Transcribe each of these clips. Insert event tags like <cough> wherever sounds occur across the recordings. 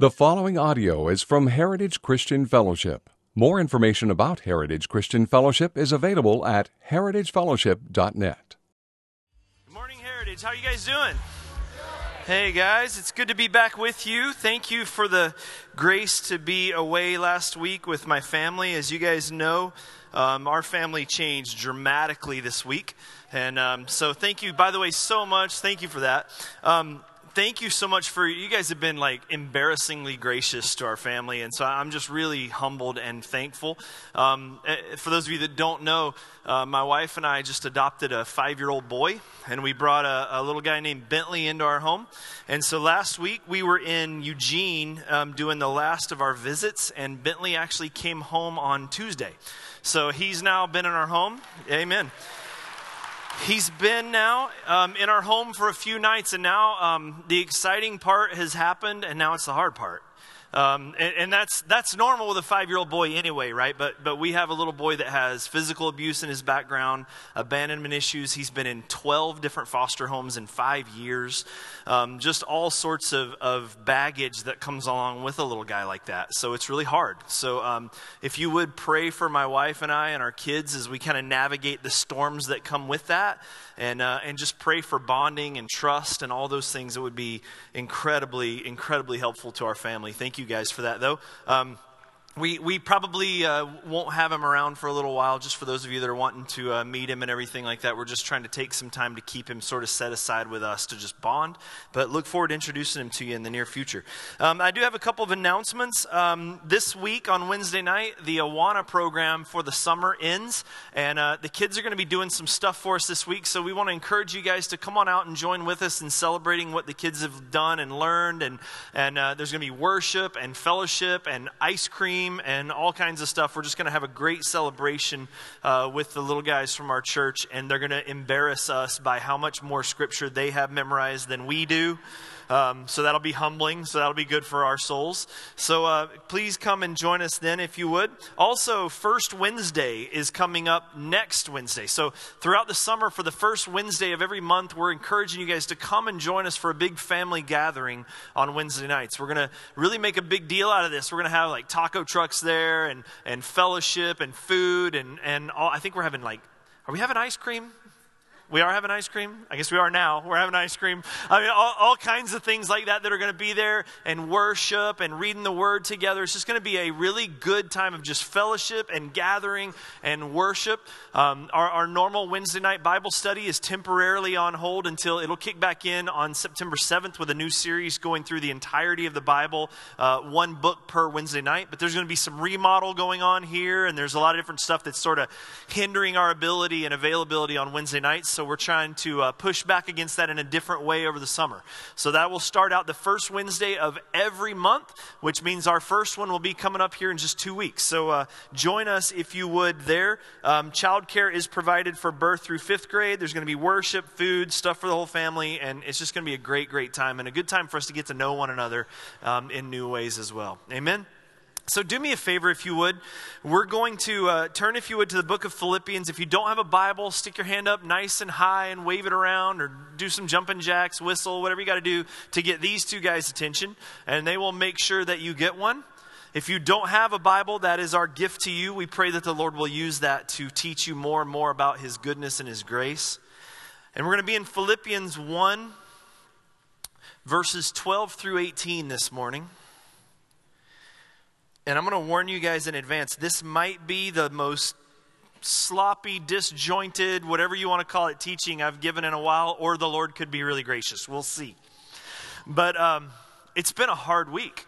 The following audio is from Heritage Christian Fellowship. More information about Heritage Christian Fellowship is available at heritagefellowship.net. Good morning, Heritage. How are you guys doing? Hey, guys. It's good to be back with you. Thank you for the grace to be away last week with my family. As you guys know, um, our family changed dramatically this week. And um, so, thank you, by the way, so much. Thank you for that. Um, thank you so much for you guys have been like embarrassingly gracious to our family and so i'm just really humbled and thankful. Um, eh, for those of you that don't know uh, my wife and i just adopted a five year old boy and we brought a, a, little guy named bentley into our home. And so last week we were in eugene um, doing the last of our visits and bentley actually came home on tuesday. So he's now been in our home. Amen He's been now um, in our home for a few nights, and now um, the exciting part has happened, and now it's the hard part. Um, and, and, that's that's normal with a five-year-old boy anyway, right? But but we have a little boy that has physical abuse in his background, abandonment issues. He's been in 12 different foster homes in five years. Um, just all sorts of, of baggage that comes along with a little guy like that. So it's really hard. So um, if you would pray for my wife and I and our kids as we kind of navigate the storms that come with that and, uh, and just pray for bonding and trust and all those things. It would be incredibly, incredibly helpful to our family. Thank you guys for that, though. Um, we, we probably uh, won't have him around for a little while, just for those of you that are wanting to uh, meet him and everything like that. We're just trying to take some time to keep him sort of set aside with us to just bond. But look forward to introducing him to you in the near future. Um, I do have a couple of announcements. Um, this week on Wednesday night, the Awana program for the summer ends, and uh, the kids are going to be doing some stuff for us this week. So we want to encourage you guys to come on out and join with us in celebrating what the kids have done and learned. And, and uh, there's going to be worship and fellowship and ice cream and all kinds of stuff. We're just going to have a great celebration uh, with the little guys from our church, and they're going to embarrass us by how much more scripture they have memorized than we do. Um, so that'll be humbling. So that'll be good for our souls. So uh, please come and join us then if you would. Also, First Wednesday is coming up next Wednesday. So throughout the summer, for the first Wednesday of every month, we're encouraging you guys to come and join us for a big family gathering on Wednesday nights. We're going to really make a big deal out of this. We're going to have like taco trucks there and, and fellowship and food and, and all. I think we're having like, are we having ice cream? We are having ice cream. I guess we are now. We're having ice cream. I mean, all, all kinds of things like that that are going to be there and worship and reading the word together. It's just going to be a really good time of just fellowship and gathering and worship. Um, our, our normal Wednesday night Bible study is temporarily on hold until it'll kick back in on September 7th with a new series going through the entirety of the Bible, uh, one book per Wednesday night. But there's going to be some remodel going on here, and there's a lot of different stuff that's sort of hindering our ability and availability on Wednesday nights so we're trying to uh, push back against that in a different way over the summer. So that will start out the first Wednesday of every month, which means our first one will be coming up here in just two weeks. So uh, join us if you would there. Um, childcare is provided for birth through fifth grade. There's going to be worship, food, stuff for the whole family, and it's just going to be a great, great time and a good time for us to get to know one another um, in new ways as well. Amen. So, do me a favor if you would. We're going to uh, turn, if you would, to the book of Philippians. If you don't have a Bible, stick your hand up nice and high and wave it around, or do some jumping jacks, whistle, whatever you got to do to get these two guys' attention, and they will make sure that you get one. If you don't have a Bible, that is our gift to you. We pray that the Lord will use that to teach you more and more about His goodness and His grace. And we're going to be in Philippians 1, verses 12 through 18 this morning. And I'm going to warn you guys in advance this might be the most sloppy, disjointed, whatever you want to call it, teaching I've given in a while, or the Lord could be really gracious. We'll see. But um, it's been a hard week.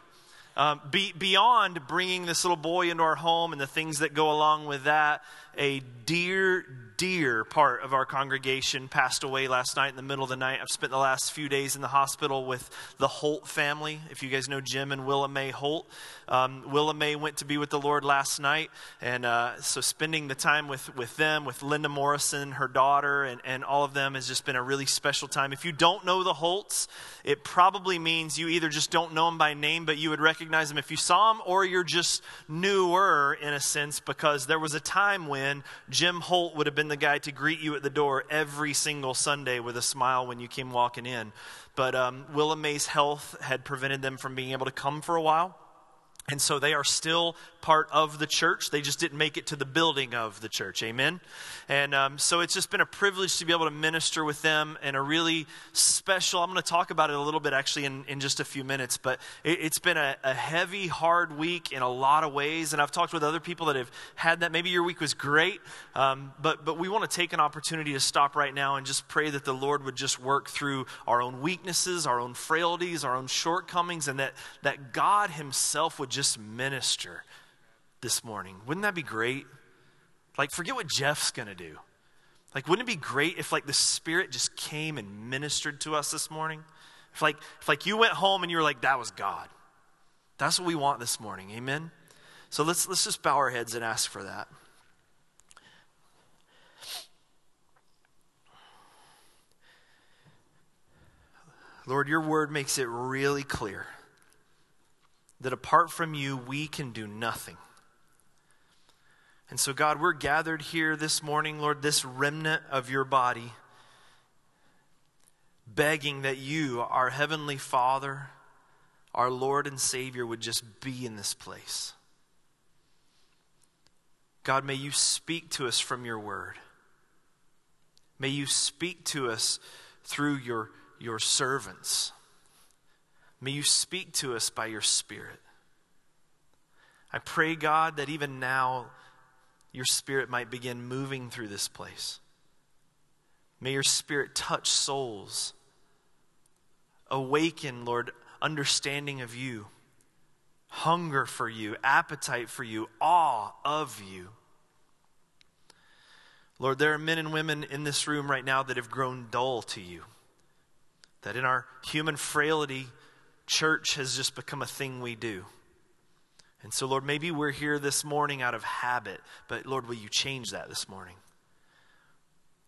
Um, be, beyond bringing this little boy into our home and the things that go along with that, a dear, dear part of our congregation passed away last night in the middle of the night. I've spent the last few days in the hospital with the Holt family. If you guys know Jim and Willa Mae Holt, um, Willa Mae went to be with the Lord last night. And uh, so spending the time with, with them, with Linda Morrison, her daughter, and, and all of them has just been a really special time. If you don't know the Holts, it probably means you either just don't know them by name, but you would recognize them if you saw them, or you're just newer in a sense because there was a time when Jim Holt would have been the guy to greet you at the door every single Sunday with a smile when you came walking in. But um, Willa Mae's health had prevented them from being able to come for a while. And so they are still part of the church. They just didn't make it to the building of the church. Amen. And um, so it's just been a privilege to be able to minister with them and a really special, I'm going to talk about it a little bit actually in, in just a few minutes, but it, has been a, a, heavy, hard week in a lot of ways. And I've talked with other people that have had that. Maybe your week was great, um, but, but we want to take an opportunity to stop right now and just pray that the Lord would just work through our own weaknesses, our own frailties, our own shortcomings, and that, that God Himself would just minister this morning. Wouldn't that be great? Like, forget what Jeff's going to do. Like, wouldn't it be great if, like, the Spirit just came and ministered to us this morning? If, like, if, like, you went home and you were like, that was God. That's what we want this morning. Amen? So let's, let's just bow our heads and ask for that. Lord, your word makes it really clear that apart from you, we can do nothing. And so, God, we're gathered here this morning, Lord, this remnant of your body, begging that you, our Heavenly Father, our Lord and Savior, would just be in this place. God, may you speak to us from your word. May you speak to us through your, your servants. May you speak to us by your Spirit. I pray, God, that even now, your spirit might begin moving through this place. May your spirit touch souls. Awaken, Lord, understanding of you, hunger for you, appetite for you, awe of you. Lord, there are men and women in this room right now that have grown dull to you. That in our human frailty, church has just become a thing we do. And so, Lord, maybe we're here this morning out of habit, but Lord, will you change that this morning?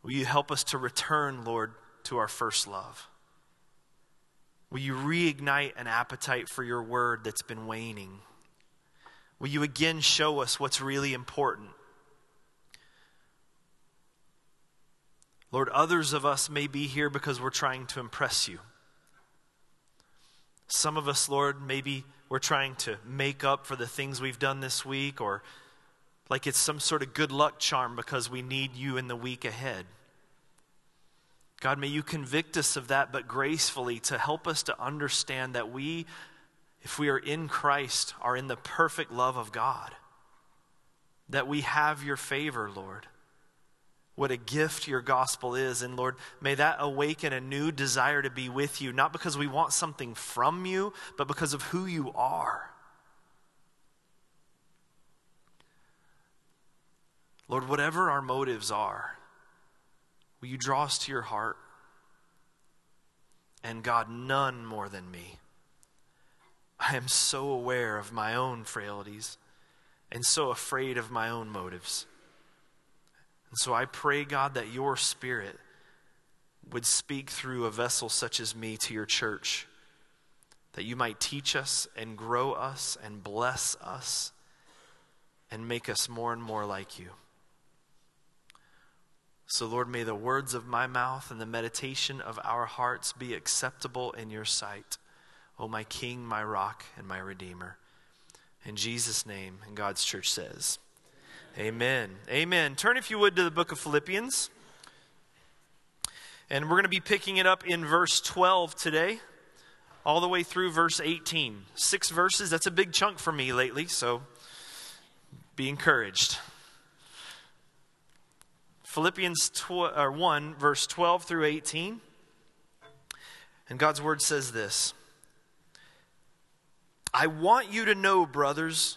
Will you help us to return, Lord, to our first love? Will you reignite an appetite for your word that's been waning? Will you again show us what's really important? Lord, others of us may be here because we're trying to impress you. Some of us, Lord, maybe we're trying to make up for the things we've done this week, or like it's some sort of good luck charm because we need you in the week ahead. God, may you convict us of that, but gracefully to help us to understand that we, if we are in Christ, are in the perfect love of God. That we have your favor, Lord what a gift your gospel is. And Lord, may that awaken a new desire to be with you, not because we want something from you, but because of who you are. Lord, whatever our motives are, will you draw us to your heart? And God, none more than me. I am so aware of my own frailties and so afraid of my own motives. And so I pray, God, that your spirit would speak through a vessel such as me to your church, that you might teach us and grow us and bless us and make us more and more like you. So, Lord, may the words of my mouth and the meditation of our hearts be acceptable in your sight, O my King, my rock, and my Redeemer. In Jesus' name, and God's church says, Amen. Amen. Turn, if you would, to the book of Philippians. And we're going to be picking it up in verse 12 today, all the way through verse 18. Six verses. That's a big chunk for me lately, so be encouraged. Philippians tw- uh, 1, verse 12 through 18. And God's word says this I want you to know, brothers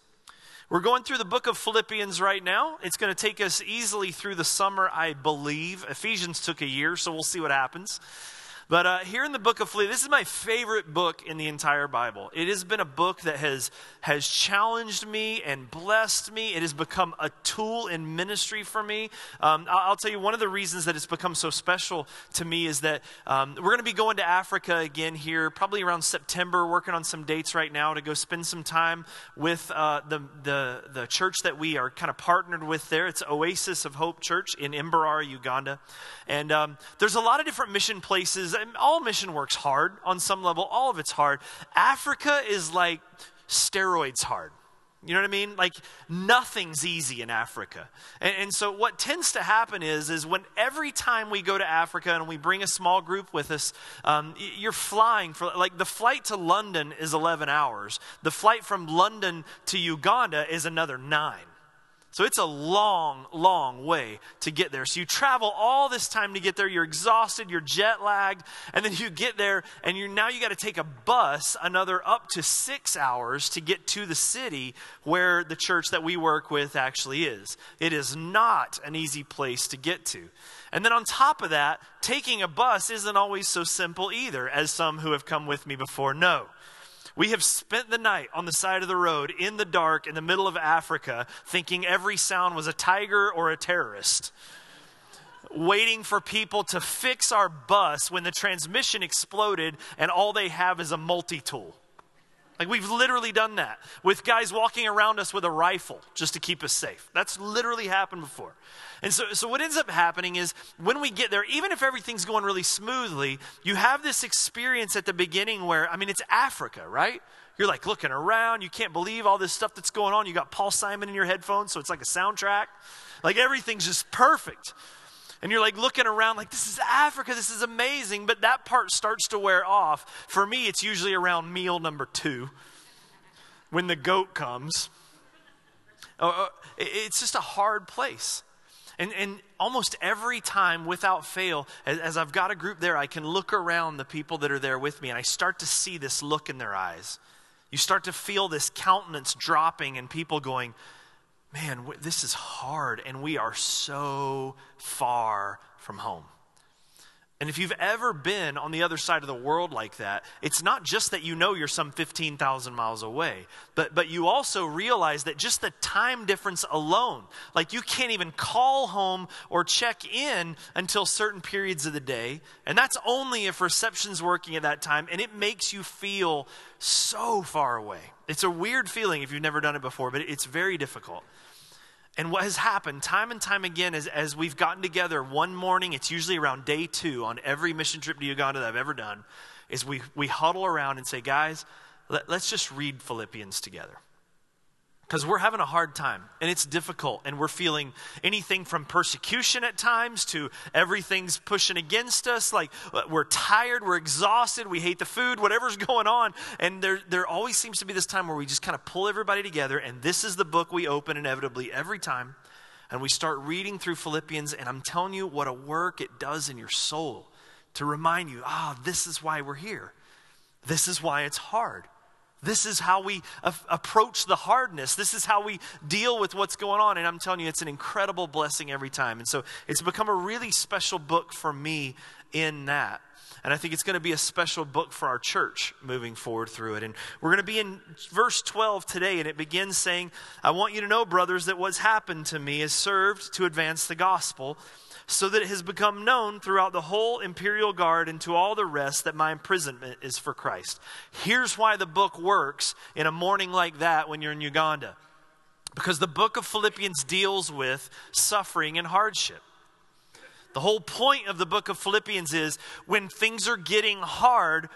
We're going through the book of Philippians right now. It's going to take us easily through the summer, I believe. Ephesians took a year, so we'll see what happens. But uh, here in the book of Philippians, this is my favorite book in the entire Bible. It has been a book that has, has challenged me and blessed me. It has become a tool in ministry for me. Um, I'll, I'll, tell you, one of the reasons that it's become so special to me is that um, we're going to be going to Africa again here, probably around September, working on some dates right now to go spend some time with uh, the, the, the church that we are kind of partnered with there. It's Oasis of Hope Church in Mbarara, Uganda. And um, there's a lot of different mission places all mission works hard on some level, all of it's hard. Africa is like steroids hard. You know what I mean? Like nothing's easy in Africa. And, and, so what tends to happen is, is when every time we go to Africa and we bring a small group with us, um, you're flying for, like the flight to London is 11 hours. The flight from London to Uganda is another nine. So it's a long, long way to get there. So you travel all this time to get there. You're exhausted, you're jet lagged, and then you get there, and you now you got to take a bus another up to six hours to get to the city where the church that we work with actually is. It is not an easy place to get to. And then on top of that, taking a bus isn't always so simple either, as some who have come with me before know. We have spent the night on the side of the road in the dark in the middle of Africa thinking every sound was a tiger or a terrorist. Waiting for people to fix our bus when the transmission exploded and all they have is a multi tool. Like we've literally done that with guys walking around us with a rifle just to keep us safe. That's literally happened before. And so, so what ends up happening is when we get there, even if everything's going really smoothly, you have this experience at the beginning where, I mean, it's Africa, right? You're like looking around, you can't believe all this stuff that's going on. You got Paul Simon in your headphones, so it's like a soundtrack. Like everything's just perfect. And you're like looking around, like, this is Africa, this is amazing. But that part starts to wear off. For me, it's usually around meal number two when the goat comes. Oh, oh, it's just a hard place. And, and almost every time, without fail, as, as I've got a group there, I can look around the people that are there with me and I start to see this look in their eyes. You start to feel this countenance dropping and people going, man, this is hard and we are so far from home. And if you've ever been on the other side of the world like that, it's not just that you know you're some 15,000 miles away, but, but you also realize that just the time difference alone, like you can't even call home or check in until certain periods of the day. And that's only if reception's working at that time. And it makes you feel so far away. It's a weird feeling if you've never done it before, but it's very difficult. And what has happened time and time again is as we've gotten together one morning, it's usually around day two on every mission trip to Uganda that I've ever done, is we, we huddle around and say, guys, let, let's just read Philippians together because we're having a hard time and it's difficult and we're feeling anything from persecution at times to everything's pushing against us like uh, we're tired we're exhausted we hate the food whatever's <laughs> going on. And there, there always seems to be this time where we just kind of pull everybody together and this is the book we open inevitably every time and we start reading through philippians and i'm telling you what a work it does in your soul to remind you ah oh, this is why we're here. This is why it's hard this is how we approach the hardness. This is how we deal with what's going on. And I'm telling you, it's an incredible blessing every time. And so it's become a really special book for me in that. And I think it's going to be a special book for our church moving forward through it. And we're going to be in verse 12 today, and it begins saying, I want you to know, brothers, that what's happened to me has served to advance the gospel so that it has become known throughout the whole imperial guard and to all the rest that my imprisonment is for Christ. Here's why the book works in a morning like that when you're in Uganda. Because the book of Philippians deals with suffering and hardship. The whole point of the book of Philippians is when things are getting hard,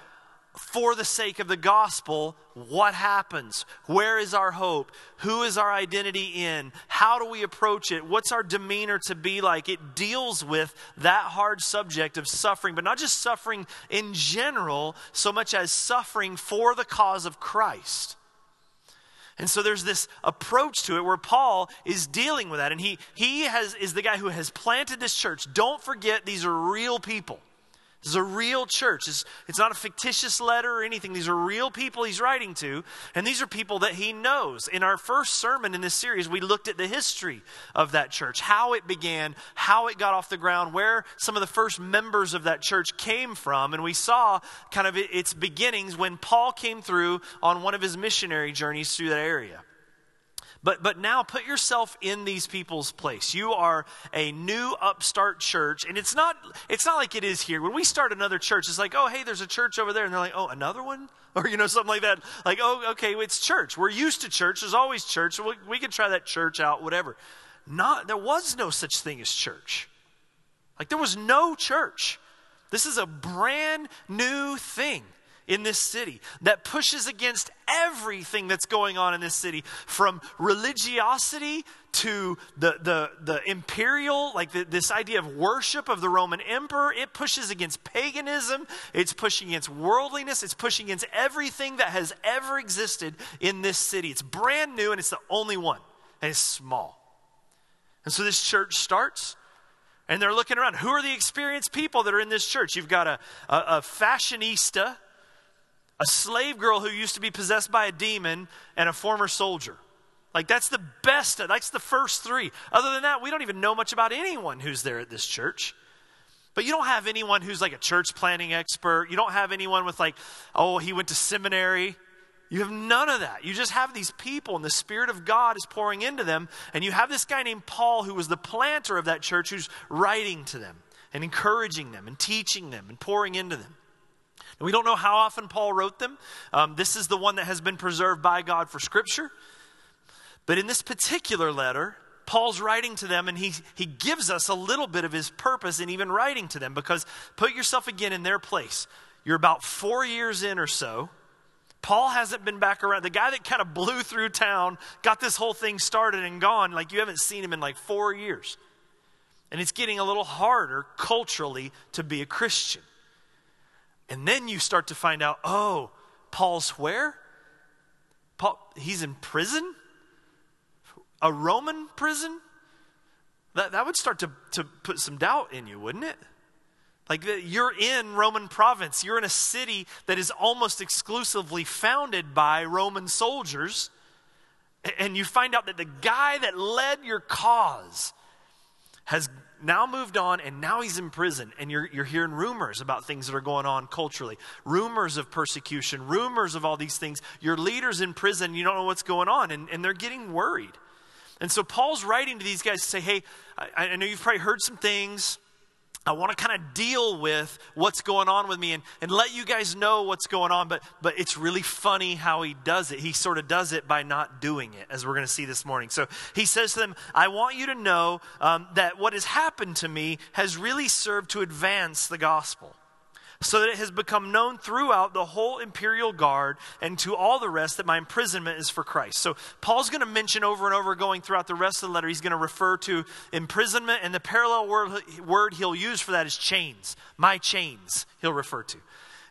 for the sake of the gospel, what happens? Where is our hope? Who is our identity in? How do we approach it? What's our demeanor to be like? It deals with that hard subject of suffering, but not just suffering in general, so much as suffering for the cause of Christ. And so there's this approach to it where Paul is dealing with that. And he, he has, is the guy who has planted this church. Don't forget, these are real people. This is a real church. It's, it's not a fictitious letter or anything. These are real people he's writing to, and these are people that he knows. In our first sermon in this series, we looked at the history of that church, how it began, how it got off the ground, where some of the first members of that church came from, and we saw kind of its beginnings when Paul came through on one of his missionary journeys through that area. But, but now put yourself in these people's place. You are a new upstart church, and it's not, it's not like it is here. When we start another church, it's like, oh, hey, there's a church over there. And they're like, oh, another one? <laughs> Or, you know, something like that. Like, oh, okay, it's church. We're used to church. There's always church. We, we can try that church out, whatever. Not, there was no such thing as church. Like, there was no church. This is a brand new thing in this city that pushes against everything that's going on in this city from religiosity to the, the, the imperial, like the, this idea of worship of the Roman emperor. It pushes against paganism. It's pushing against worldliness. It's pushing against everything that has ever existed in this city. It's brand new and it's the only one. And it's small. And so this church starts. And they're looking around. Who are the experienced people that are in this church? You've got a, a, a fashionista a slave girl who used to be possessed by a demon, and a former soldier. Like, that's the best, that's the first three. Other than that, we don't even know much about anyone who's there at this church. But you don't have anyone who's like a church planting expert. You don't have anyone with, like, oh, he went to seminary. You have none of that. You just have these people, and the Spirit of God is pouring into them. And you have this guy named Paul, who was the planter of that church, who's writing to them and encouraging them and teaching them and pouring into them. We don't know how often Paul wrote them. Um, this is the one that has been preserved by God for Scripture. But in this particular letter, Paul's writing to them and he, he gives us a little bit of his purpose in even writing to them because put yourself again in their place. You're about four years in or so. Paul hasn't been back around. The guy that kind of blew through town, got this whole thing started and gone, like you haven't seen him in like four years. And it's getting a little harder culturally to be a Christian. And then you start to find out, oh, Paul's where? Paul, he's in prison? A Roman prison? That, that would start to, to put some doubt in you, wouldn't it? Like you're in Roman province, you're in a city that is almost exclusively founded by Roman soldiers, and you find out that the guy that led your cause has now moved on and now he's in prison and you're, you're hearing rumors about things that are going on culturally rumors of persecution rumors of all these things. Your leaders in prison you don't know what's going on and, and they're getting worried. And so paul's writing to these guys to say hey I, I know you've probably heard some things I want to kind of deal with what's going on with me and, and let you guys know what's going on, but, but it's really funny how he does it. He sort of does it by not doing it, as we're going to see this morning. So he says to them, I want you to know um, that what has happened to me has really served to advance the gospel so that it has become known throughout the whole imperial guard and to all the rest that my imprisonment is for Christ. So Paul's going to mention over and over going throughout the rest of the letter, he's going to refer to imprisonment, and the parallel word, word he'll use for that is chains. My chains, he'll refer to.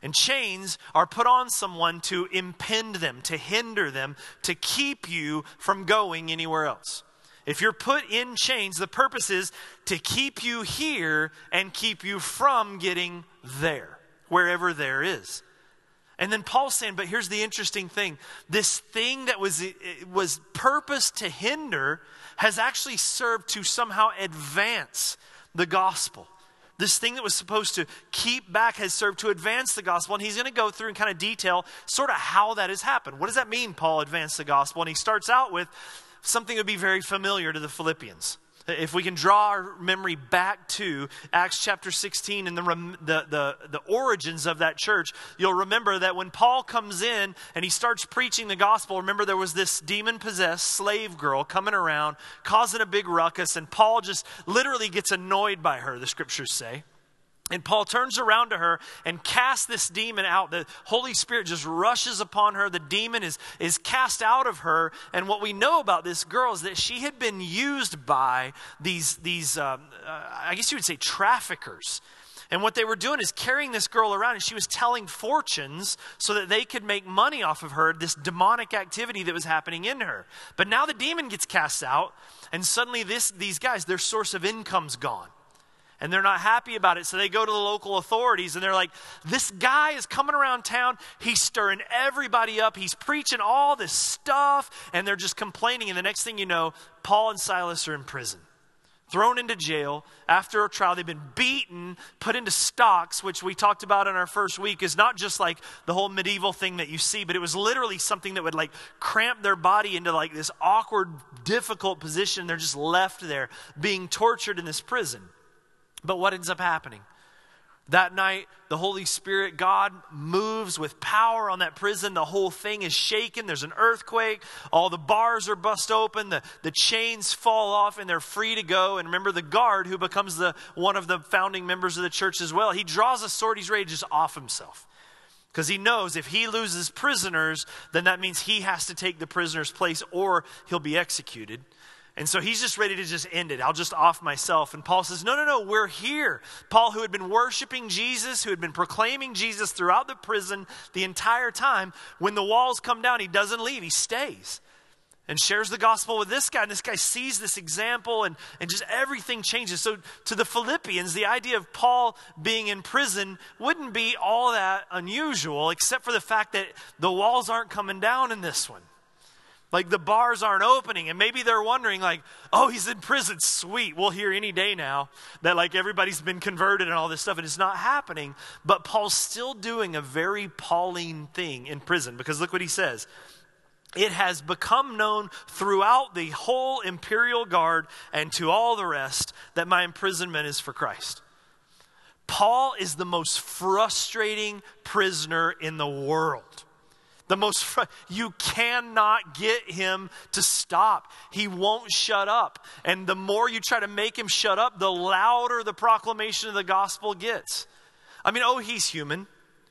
And chains are put on someone to impend them, to hinder them, to keep you from going anywhere else. If you're put in chains, the purpose is to keep you here and keep you from getting there, wherever there is. And then Paul's saying, but here's the interesting thing this thing that was, was purposed to hinder has actually served to somehow advance the gospel. This thing that was supposed to keep back has served to advance the gospel. And he's going to go through and kind of detail sort of how that has happened. What does that mean, Paul advanced the gospel? And he starts out with something that would be very familiar to the Philippians. If we can draw our memory back to Acts chapter 16 and the, the, the, the, origins of that church, you'll remember that when Paul comes in and he starts preaching the gospel, remember there was this demon possessed slave girl coming around, causing a big ruckus, and Paul just literally gets annoyed by her, the scriptures say. And Paul turns around to her and casts this demon out. The Holy Spirit just rushes upon her. The demon is, is cast out of her. And what we know about this girl is that she had been used by these, these um, uh, I guess you would say, traffickers. And what they were doing is carrying this girl around, and she was telling fortunes so that they could make money off of her, this demonic activity that was happening in her. But now the demon gets cast out, and suddenly this, these guys, their source of income's gone and they're not happy about it. So they go to the local authorities and they're like, This guy is coming around town. He's stirring everybody up. He's preaching all this stuff. And they're just complaining. And the next thing you know, Paul and Silas are in prison, thrown into jail. After a trial, they've been beaten, put into stocks, which we talked about in our first week, is not just like the whole medieval thing that you see, but it was literally something that would like cramp their body into like this awkward, difficult position. They're just left there being tortured in this prison. But what ends up happening? That night, the Holy Spirit, God moves with power on that prison. The whole thing is shaken. There's an earthquake. All the bars are bust open. The, the chains fall off and they're free to go. And remember, the guard, who becomes the, one of the founding members of the church as well, he draws a sword. He's ready to just off himself. Because he knows if he loses prisoners, then that means he has to take the prisoner's place or he'll be executed. And so he's just ready to just end it. I'll just off myself. And Paul says, No, no, no, we're here. Paul, who had been worshiping Jesus, who had been proclaiming Jesus throughout the prison the entire time, when the walls come down, he doesn't leave, he stays and shares the gospel with this guy. And this guy sees this example, and, and just everything changes. So, to the Philippians, the idea of Paul being in prison wouldn't be all that unusual, except for the fact that the walls aren't coming down in this one. Like the bars aren't opening. And maybe they're wondering, like, oh, he's in prison. Sweet. We'll hear any day now that like everybody's been converted and all this stuff. And it's not happening. But Paul's still doing a very Pauline thing in prison because look what he says. It has become known throughout the whole imperial guard and to all the rest that my imprisonment is for Christ. Paul is the most frustrating prisoner in the world. The most, fr- you cannot get him to stop. He won't shut up. And the more you try to make him shut up, the louder the proclamation of the gospel gets. I mean, oh, he's human.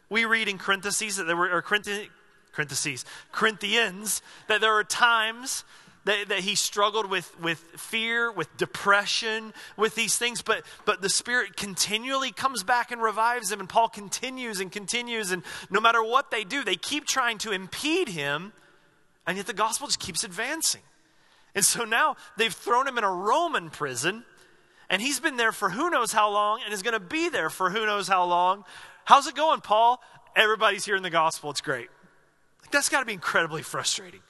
We read in Corinthians that there were, or Corinthians, Corinthians, that there are times that, that he struggled with, with fear, with depression, with these things, but, but the Spirit continually comes back and revives him, and Paul continues and continues, and no matter what they do, they keep trying to impede him, and yet the gospel just keeps advancing. And so now they've thrown him in a Roman prison, and he's been there for who knows how long, and is going to be there for who knows how long. How's it going, Paul? Everybody's hearing the gospel. It's great. That's got to be incredibly frustrating.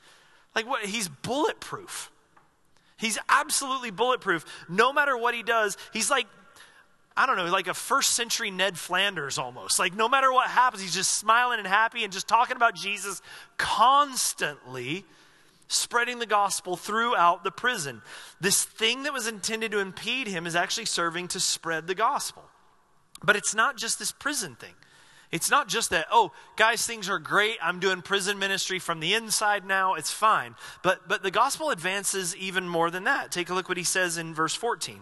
Like what? He's bulletproof. He's absolutely bulletproof. No matter what he does, he's like, I don't know, like a first century Ned Flanders almost. Like no matter what happens, he's just smiling and happy and just talking about Jesus constantly spreading the gospel throughout the prison. This thing that was intended to impede him is actually serving to spread the gospel. But it's not just this prison thing. It's not just that, oh, guys, things are great. I'm doing prison ministry from the inside now. It's fine. But, but the gospel advances even more than that. Take a look what he says in verse 14.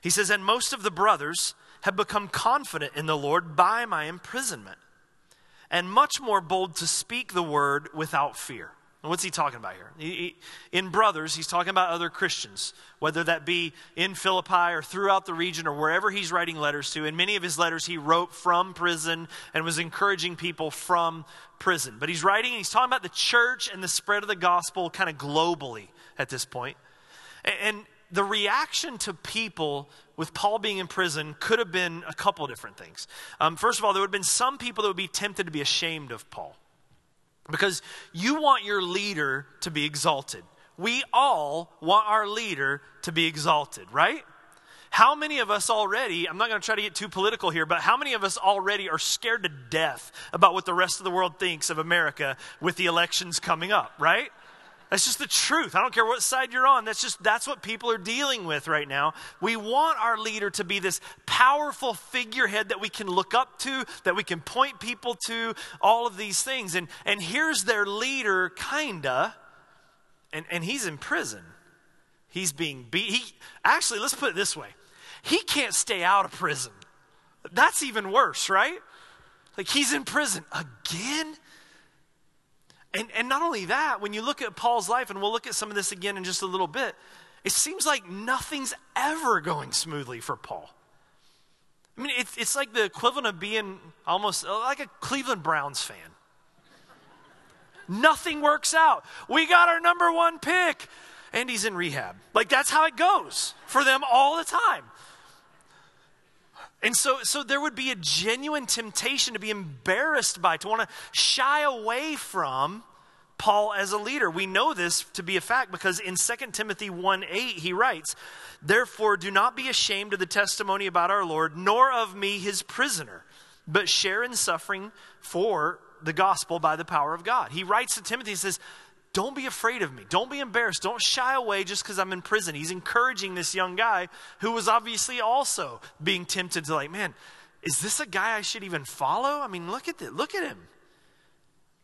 He says, And most of the brothers have become confident in the Lord by my imprisonment, and much more bold to speak the word without fear. What's he talking about here? He, he, in brothers, he's talking about other Christians, whether that be in Philippi or throughout the region or wherever he's writing letters to. In many of his letters, he wrote from prison and was encouraging people from prison. But he's writing and he's talking about the church and the spread of the gospel kind of globally at this point. And, and the reaction to people with Paul being in prison could have been a couple different things. Um, first of all, there would have been some people that would be tempted to be ashamed of Paul. Because you want your leader to be exalted. We all want our leader to be exalted, right? How many of us already, I'm not going to try to get too political here, but how many of us already are scared to death about what the rest of the world thinks of America with the elections coming up, right? That's just the truth. I don't care what side you're on. That's just that's what people are dealing with right now. We want our leader to be this powerful figurehead that we can look up to, that we can point people to, all of these things. And and here's their leader kinda and and he's in prison. He's being beat. He actually, let's put it this way. He can't stay out of prison. That's even worse, right? Like he's in prison again. And, and not only that, when you look at Paul's life, and we'll look at some of this again in just a little bit, it seems like nothing's ever going smoothly for Paul. I mean, it's, it's like the equivalent of being almost uh, like a Cleveland Browns fan. Nothing works out. We got our number one pick, and he's in rehab. Like, that's how it goes for them all the time. And so, so there would be a genuine temptation to be embarrassed by, to want to shy away from Paul as a leader. We know this to be a fact because in 2 Timothy 1 8, he writes, Therefore, do not be ashamed of the testimony about our Lord, nor of me, his prisoner, but share in suffering for the gospel by the power of God. He writes to Timothy, he says, don't be afraid of me. Don't be embarrassed. Don't shy away just because I'm in prison. He's encouraging this young guy who was obviously also being tempted to, like, man, is this a guy I should even follow? I mean, look at this. Look at him.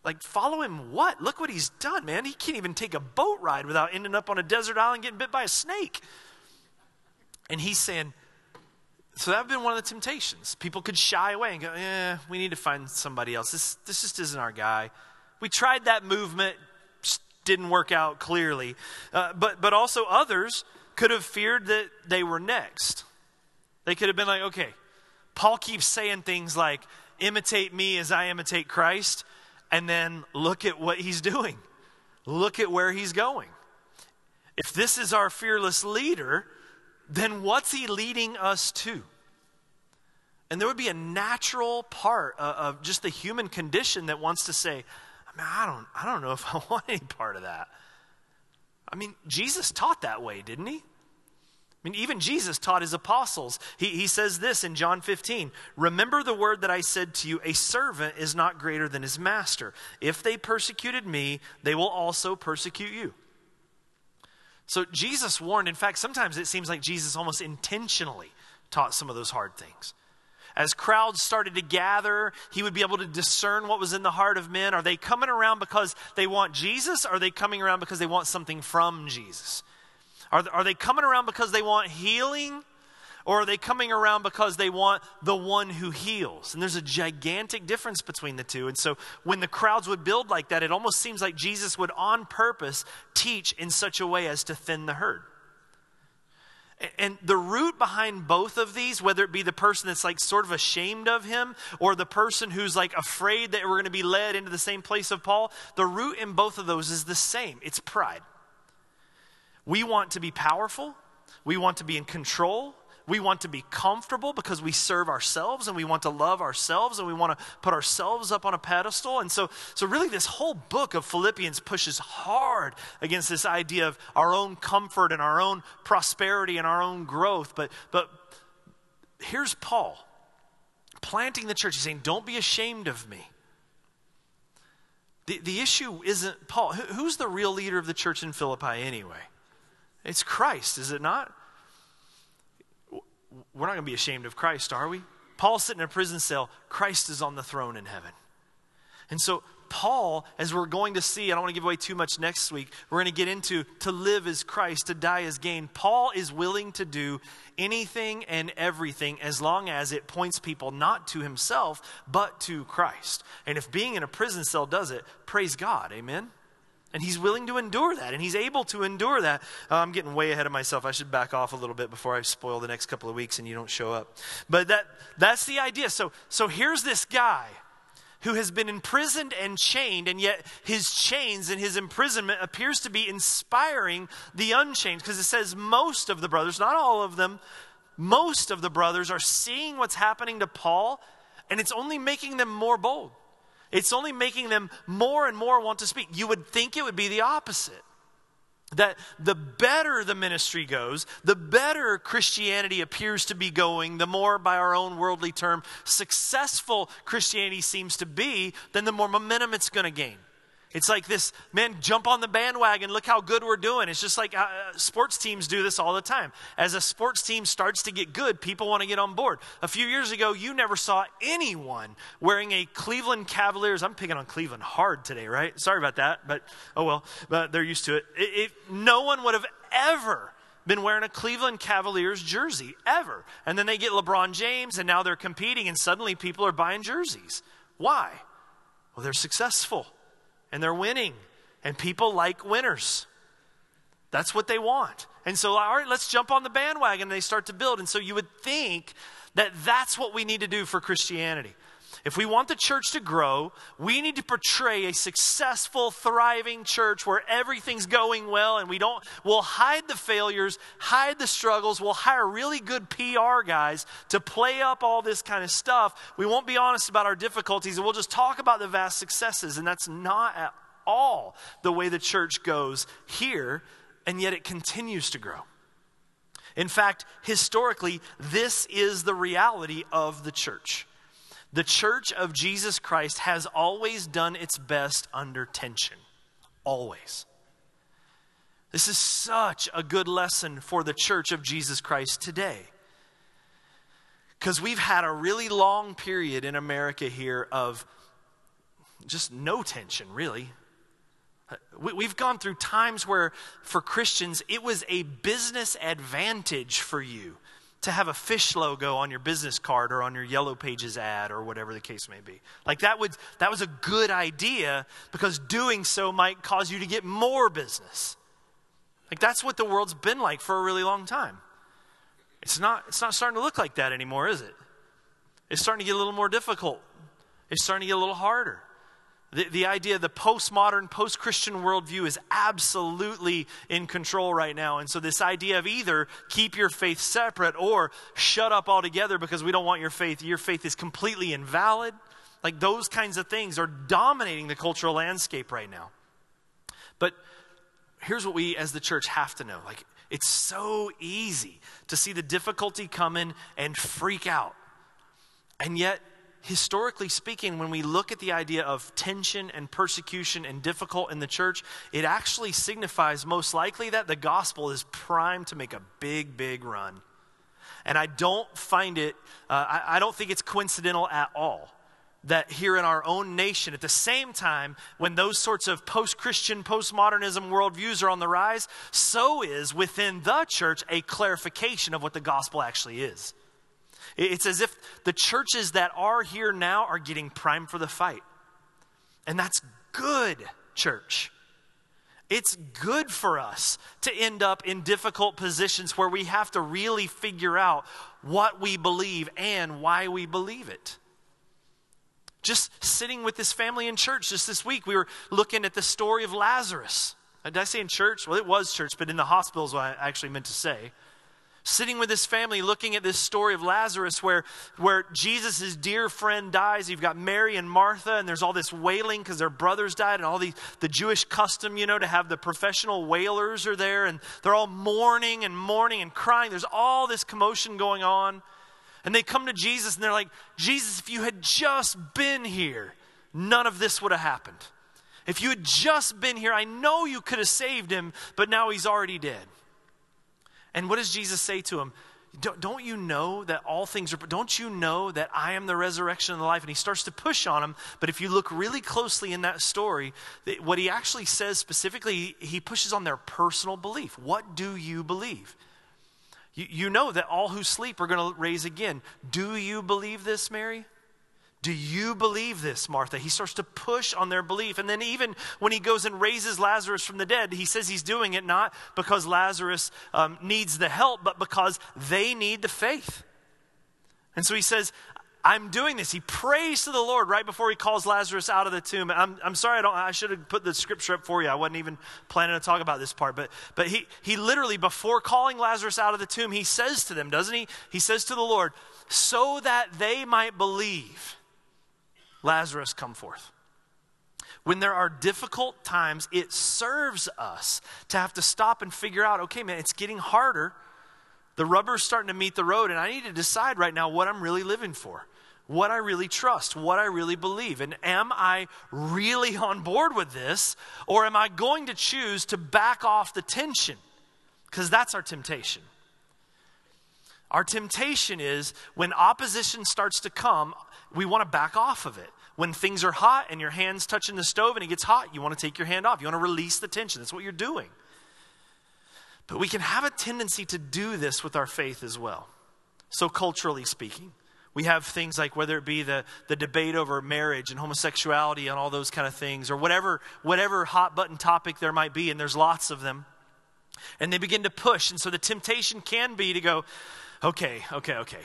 Like, follow him what? Look what he's done, man. He can't even take a boat ride without ending up on a desert island getting bit by a snake. And he's saying, so that would have been one of the temptations. People could shy away and go, yeah, we need to find somebody else. This, this just isn't our guy. We tried that movement, didn't work out clearly. Uh, but, but also others could have feared that they were next. They could have been like, okay, Paul keeps saying things like, imitate me as I imitate Christ, and then look at what he's doing. Look at where he's going. If this is our fearless leader, then what's he leading us to? And there would be a natural part of, of just the human condition that wants to say, I mean, I don't, I don't know if <laughs> I want any part of that. I mean, Jesus taught that way, didn't he? I mean, even Jesus taught his apostles. He, he says this in John 15 Remember the word that I said to you, a servant is not greater than his master. If they persecuted me, they will also persecute you. So Jesus warned. In fact, sometimes it seems like Jesus almost intentionally taught some of those hard things. As crowds started to gather, he would be able to discern what was in the heart of men. Are they coming around because they want Jesus? Are they coming around because they want something from Jesus? Are, are they coming around because they want healing? Or are they coming around because they want the one who heals? And there's a gigantic difference between the two. And so when the crowds would build like that, it almost seems like Jesus would on purpose teach in such a way as to thin the herd. And the root behind both of these, whether it be the person that's like sort of ashamed of him or the person who's like afraid that we're going to be led into the same place of Paul, the root in both of those is the same. It's pride. We want to be powerful, we want to be in control, we want to be comfortable because we serve ourselves and we want to love ourselves and we want to put ourselves up on a pedestal. And so, so really, this whole book of Philippians pushes hard against this idea of our own comfort and our own prosperity and our own growth. But, but here's Paul planting the church. He's saying, Don't be ashamed of me. The, the issue isn't Paul. Who's the real leader of the church in Philippi anyway? It's Christ, is it not? We're not going to be ashamed of Christ, are we? Paul's sitting in a prison cell. Christ is on the throne in heaven. And so, Paul, as we're going to see, I don't want to give away too much next week, we're going to get into to live as Christ, to die as gain. Paul is willing to do anything and everything as long as it points people not to himself, but to Christ. And if being in a prison cell does it, praise God. Amen? And he's willing to endure that, and he's able to endure that. Uh, I'm getting way ahead of myself. I should back off a little bit before I spoil the next couple of weeks and you don't show up. But that, that's the idea. So, so here's this guy who has been imprisoned and chained, and yet his chains and his imprisonment appears to be inspiring the unchained, because it says most of the brothers, not all of them, most of the brothers are seeing what's happening to Paul, and it's only making them more bold. It's only making them more and more want to speak. You would think it would be the opposite. That the better the ministry goes, the better Christianity appears to be going, the more, by our own worldly term, successful Christianity seems to be, then the more momentum it's going to gain. It's like this, man, jump on the bandwagon. Look how good we're doing. It's just like uh, sports teams do this all the time. As a sports team starts to get good, people want to get on board. A few years ago, you never saw anyone wearing a Cleveland Cavaliers. I'm picking on Cleveland hard today, right? Sorry about that, but oh well, but they're used to it. it, it no one would have ever been wearing a Cleveland Cavaliers jersey ever. And then they get LeBron James, and now they're competing, and suddenly people are buying jerseys. Why? Well, they're successful and they're winning, and people like winners. That's what they want. And so, all right, let's jump on the bandwagon. And they start to build. And so, you would think that that's what we need to do for Christianity. If we want the church to grow, we need to portray a successful, thriving church where everything's going well and we don't, we'll hide the failures, hide the struggles, we'll hire really good PR guys to play up all this kind of stuff. We won't be honest about our difficulties and we'll just talk about the vast successes. And that's not at all the way the church goes here, and yet it continues to grow. In fact, historically, this is the reality of the church. The church of Jesus Christ has always done its best under tension. Always. This is such a good lesson for the church of Jesus Christ today. Because we've had a really long period in America here of just no tension, really. We've gone through times where, for Christians, it was a business advantage for you to have a fish logo on your business card or on your yellow pages ad or whatever the case may be. Like that would that was a good idea because doing so might cause you to get more business. Like that's what the world's been like for a really long time. It's not it's not starting to look like that anymore, is it? It's starting to get a little more difficult. It's starting to get a little harder. The, the idea, of the postmodern, post Christian worldview is absolutely in control right now. And so, this idea of either keep your faith separate or shut up altogether because we don't want your faith, your faith is completely invalid. Like those kinds of things are dominating the cultural landscape right now. But here's what we as the church have to know like, it's so easy to see the difficulty coming and freak out. And yet, historically speaking, when we look at the idea of tension and persecution and difficult in the church, it actually signifies most likely that the gospel is primed to make a big, big run. And I don't find it, uh, I, I don't think it's coincidental at all that here in our own nation, at the same time, when those sorts of post Christian, postmodernism worldviews are on the rise, so is within the church a clarification of what the gospel actually is. It's as if the churches that are here now are getting primed for the fight. And that's good, church. It's good for us to end up in difficult positions where we have to really figure out what we believe and why we believe it. Just sitting with this family in church just this week, we were looking at the story of Lazarus. Did I say in church? Well, it was church, but in the hospital is what I actually meant to say sitting with his family looking at this story of Lazarus where, where Jesus' dear friend dies. You've got Mary and Martha, and there's all this wailing because their brothers died, and all the, the Jewish custom, you know, to have the professional wailers are there, and they're all mourning and mourning and crying. There's all this commotion going on. And they come to Jesus and they're like, Jesus, if you had just been here, none of this would have happened. If you had just been here, I know you could have saved him, but now he's already dead. And what does Jesus say to him? Don't, you know that all things are, don't you know that I am the resurrection and the life? And he starts to push on him. But if you look really closely in that story, what he actually says specifically, he pushes on their personal belief. What do you believe? You, you know that all who sleep are going to raise again. Do you believe this, Mary? Do you believe this, Martha? He starts to push on their belief. And then, even when he goes and raises Lazarus from the dead, he says he's doing it not because Lazarus um, needs the help, but because they need the faith. And so he says, I'm doing this. He prays to the Lord right before he calls Lazarus out of the tomb. I'm, I'm sorry, I, don't, I should have put the scripture up for you. I wasn't even planning to talk about this part. But, but he, he literally, before calling Lazarus out of the tomb, he says to them, doesn't he? He says to the Lord, so that they might believe. Lazarus, come forth. When there are difficult times, it serves us to have to stop and figure out okay, man, it's getting harder. The rubber's starting to meet the road, and I need to decide right now what I'm really living for, what I really trust, what I really believe. And am I really on board with this, or am I going to choose to back off the tension? Because that's our temptation. Our temptation is when opposition starts to come, we want to back off of it. When things are hot and your hand's touching the stove and it gets hot, you want to take your hand off. You want to release the tension. That's what you're doing. But we can have a tendency to do this with our faith as well. So, culturally speaking, we have things like whether it be the, the debate over marriage and homosexuality and all those kind of things, or whatever, whatever hot button topic there might be, and there's lots of them. And they begin to push. And so the temptation can be to go, okay, okay, okay.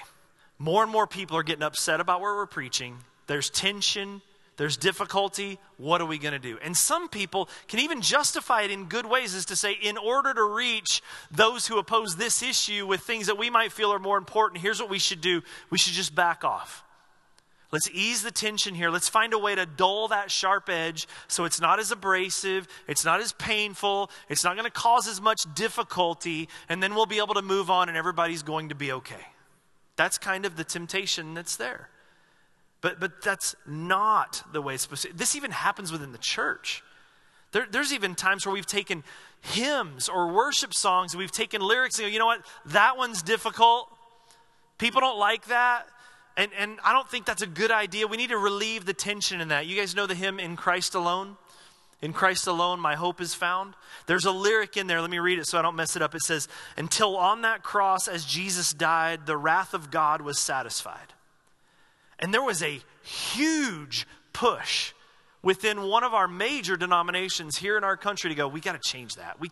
More and more people are getting upset about where we're preaching. There's tension, there's difficulty. What are we going to do? And some people can even justify it in good ways, is to say, in order to reach those who oppose this issue with things that we might feel are more important, here's what we should do we should just back off. Let's ease the tension here. Let's find a way to dull that sharp edge so it's not as abrasive, it's not as painful, it's not going to cause as much difficulty, and then we'll be able to move on and everybody's going to be okay. That's kind of the temptation that's there. But, but that's not the way it's supposed to. This even happens within the church. There, there's even times where we've taken hymns or worship songs and we've taken lyrics and go, you know what, that one's difficult. People don't like that. And, and I don't think that's a good idea. We need to relieve the tension in that. You guys know the hymn, In Christ Alone? In Christ alone, my hope is found. There's a lyric in there. Let me read it so I don't mess it up. It says, Until on that cross, as Jesus died, the wrath of God was satisfied. And there was a huge push within one of our major denominations here in our country to go, we got to change that. We,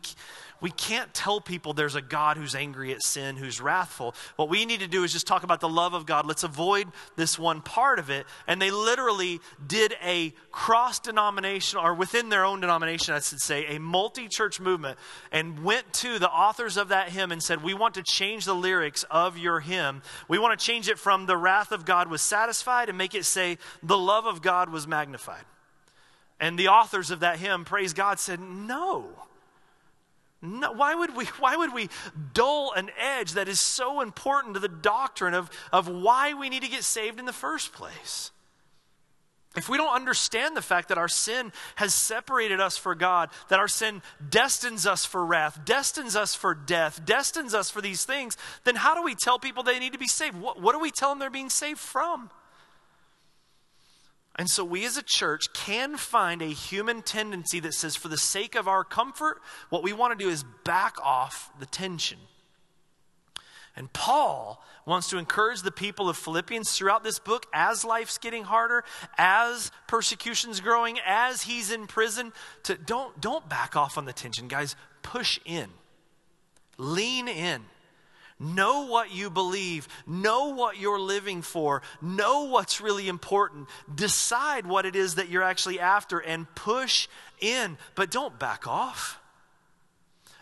we can't tell people there's a God who's angry at sin, who's wrathful. What we need to do is just talk about the love of God. Let's avoid this one part of it. And they literally did a cross denominational, or within their own denomination, I should say, a multi church movement, and went to the authors of that hymn and said, We want to change the lyrics of your hymn. We want to change it from the wrath of God was satisfied and make it say, The love of God was magnified. And the authors of that hymn, praise God, said, No. No, why, would we, why would we dull an edge that is so important to the doctrine of, of why we need to get saved in the first place? If we don't understand the fact that our sin has separated us for God, that our sin destines us for wrath, destines us for death, destines us for these things, then how do we tell people they need to be saved? What, what do we tell them they're being saved from? And so we as a church can find a human tendency that says, for the sake of our comfort, what we want to do is back off the tension. And Paul wants to encourage the people of Philippians throughout this book as life's getting harder, as persecution's growing, as he's in prison, to don't, don't back off on the tension, guys. Push in, lean in. Know what you believe. Know what you're living for. Know what's really important. Decide what it is that you're actually after and push in, but don't back off.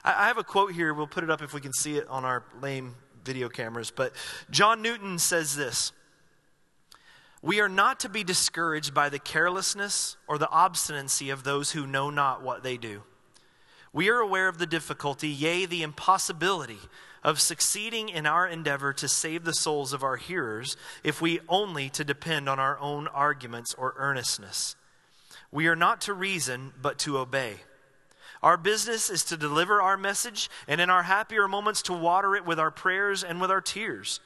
I have a quote here. We'll put it up if we can see it on our lame video cameras. But John Newton says this We are not to be discouraged by the carelessness or the obstinacy of those who know not what they do. We are aware of the difficulty, yea, the impossibility of succeeding in our endeavor to save the souls of our hearers if we only to depend on our own arguments or earnestness. We are not to reason, but to obey. Our business is to deliver our message, and in our happier moments, to water it with our prayers and with our tears.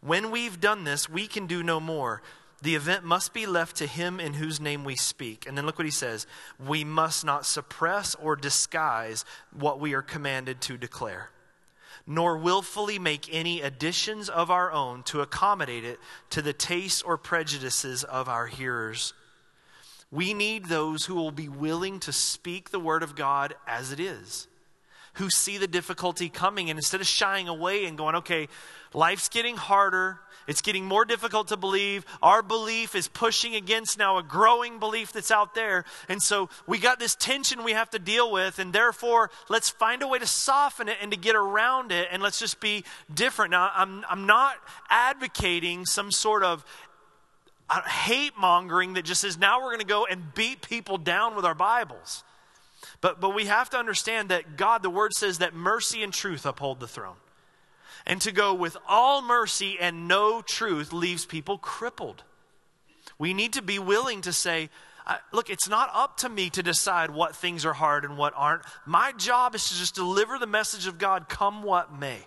When we've done this, we can do no more. The event must be left to him in whose name we speak. And then look what he says we must not suppress or disguise what we are commanded to declare nor willfully make any additions of our own to accommodate it to the tastes or prejudices of our hearers. We need those who will be willing to speak the word of God as it is, who see the difficulty coming, and instead of shying away and going, okay, life's getting harder, it's getting more difficult to believe. Our belief is pushing against now a growing belief that's out there. And so we got this tension we have to deal with. And therefore, let's find a way to soften it and to get around it. And let's just be different. Now, I'm, I'm not advocating some sort of uh, hate mongering that just says now we're going to go and beat people down with our Bibles. But, but we have to understand that God, the word says that mercy and truth uphold the throne. And to go with all mercy and no truth leaves people crippled. We need to be willing to say, look, it's not up to me to decide what things are hard and what aren't. My job is to just deliver the message of God, come what may.